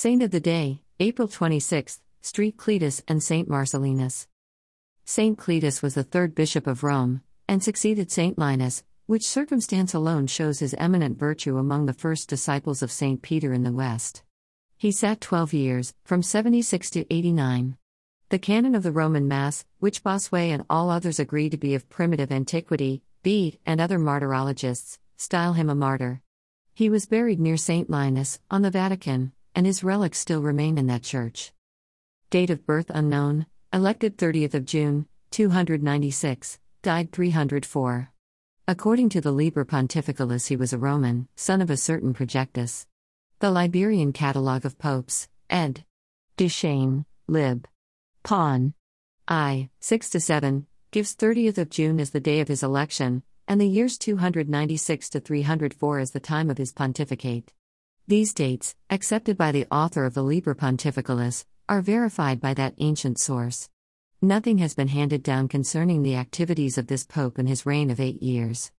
Saint of the Day, April 26, Street Cletus and Saint Marcellinus. Saint Cletus was the third bishop of Rome, and succeeded Saint Linus, which circumstance alone shows his eminent virtue among the first disciples of Saint Peter in the West. He sat twelve years, from 76 to 89. The canon of the Roman Mass, which Bossuet and all others agree to be of primitive antiquity, Bede and other martyrologists style him a martyr. He was buried near St. Linus, on the Vatican, and his relics still remain in that church. Date of birth unknown, elected 30th of June, 296, died 304. According to the Liber Pontificalis, he was a Roman, son of a certain Projectus. The Liberian Catalogue of Popes, ed. Duchesne, lib. Pon. I, 6 to 7, gives 30th of June as the day of his election, and the years 296 to 304 as the time of his pontificate. These dates, accepted by the author of the Liber Pontificalis, are verified by that ancient source. Nothing has been handed down concerning the activities of this pope in his reign of eight years.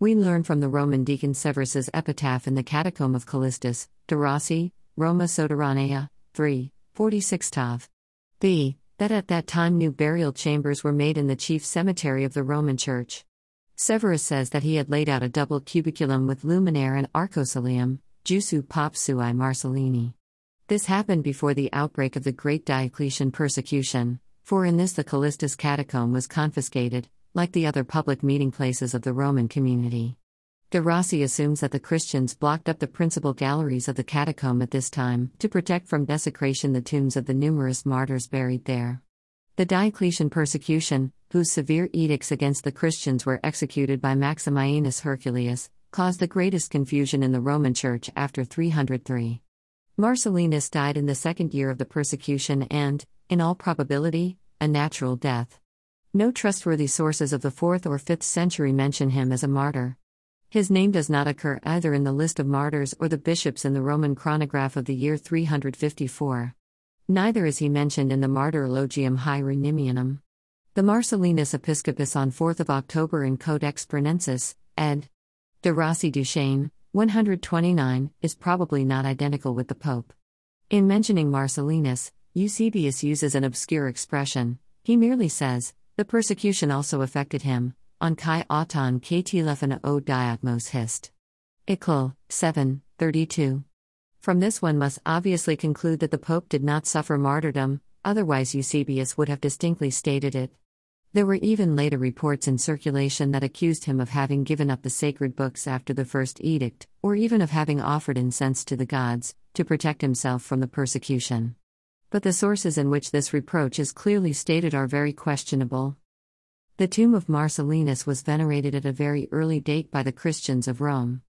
We learn from the Roman deacon Severus's epitaph in the Catacomb of Callistus, de Rossi, Roma Sotterranea, 3, 46 Tav. b. That at that time new burial chambers were made in the chief cemetery of the Roman Church. Severus says that he had laid out a double cubiculum with luminare and arcosolium, Jussu Pop Sui Marcellini. This happened before the outbreak of the Great Diocletian persecution, for in this the Callistus catacomb was confiscated, like the other public meeting places of the Roman community. De Rossi assumes that the Christians blocked up the principal galleries of the catacomb at this time to protect from desecration the tombs of the numerous martyrs buried there. The Diocletian persecution, whose severe edicts against the Christians were executed by Maximianus Herculeus, caused the greatest confusion in the Roman Church after 303. Marcellinus died in the second year of the persecution and, in all probability, a natural death. No trustworthy sources of the 4th or 5th century mention him as a martyr. His name does not occur either in the list of martyrs or the bishops in the Roman chronograph of the year 354. Neither is he mentioned in the Martyrologium Hieronymianum. The Marcellinus Episcopus on 4th of October in Codex Bernensis, ed. De Rossi Duchesne, 129, is probably not identical with the Pope. In mentioning Marcellinus, Eusebius uses an obscure expression. He merely says, the persecution also affected him, on kai auton kt o diagmos hist. Eccl. 7, 32. From this one must obviously conclude that the Pope did not suffer martyrdom, otherwise Eusebius would have distinctly stated it. There were even later reports in circulation that accused him of having given up the sacred books after the first edict, or even of having offered incense to the gods, to protect himself from the persecution but the sources in which this reproach is clearly stated are very questionable. The tomb of Marcellinus was venerated at a very early date by the Christians of Rome.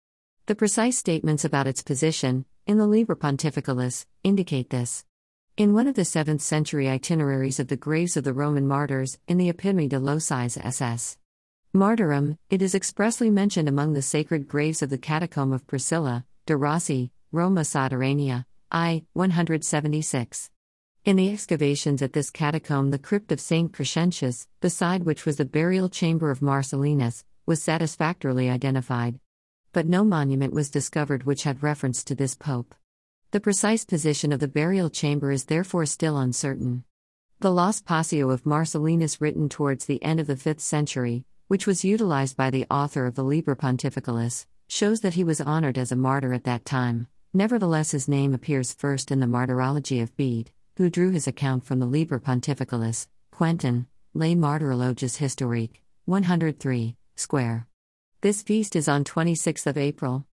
The precise statements about its position, in the Liber Pontificalis, indicate this. In one of the 7th century itineraries of the graves of the Roman martyrs, in the Epitome de Locis SS. Martyrum, it is expressly mentioned among the sacred graves of the Catacomb of Priscilla, de Rossi, Roma Sotterranea, I. 176. In the excavations at this catacomb, the crypt of St. Crescentius, beside which was the burial chamber of Marcellinus, was satisfactorily identified. But no monument was discovered which had reference to this pope. The precise position of the burial chamber is therefore still uncertain. The Lost Passio of Marcellinus, written towards the end of the 5th century, which was utilized by the author of the Liber Pontificalis, shows that he was honored as a martyr at that time. Nevertheless, his name appears first in the Martyrology of Bede who drew his account from the Liber Pontificalis, Quentin, Les Martyrologes Historiques, 103, square. This feast is on 26th of April.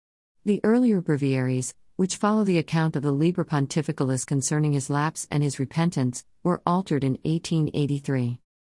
The earlier breviaries, which follow the account of the Liber Pontificalis concerning his lapse and his repentance, were altered in 1883.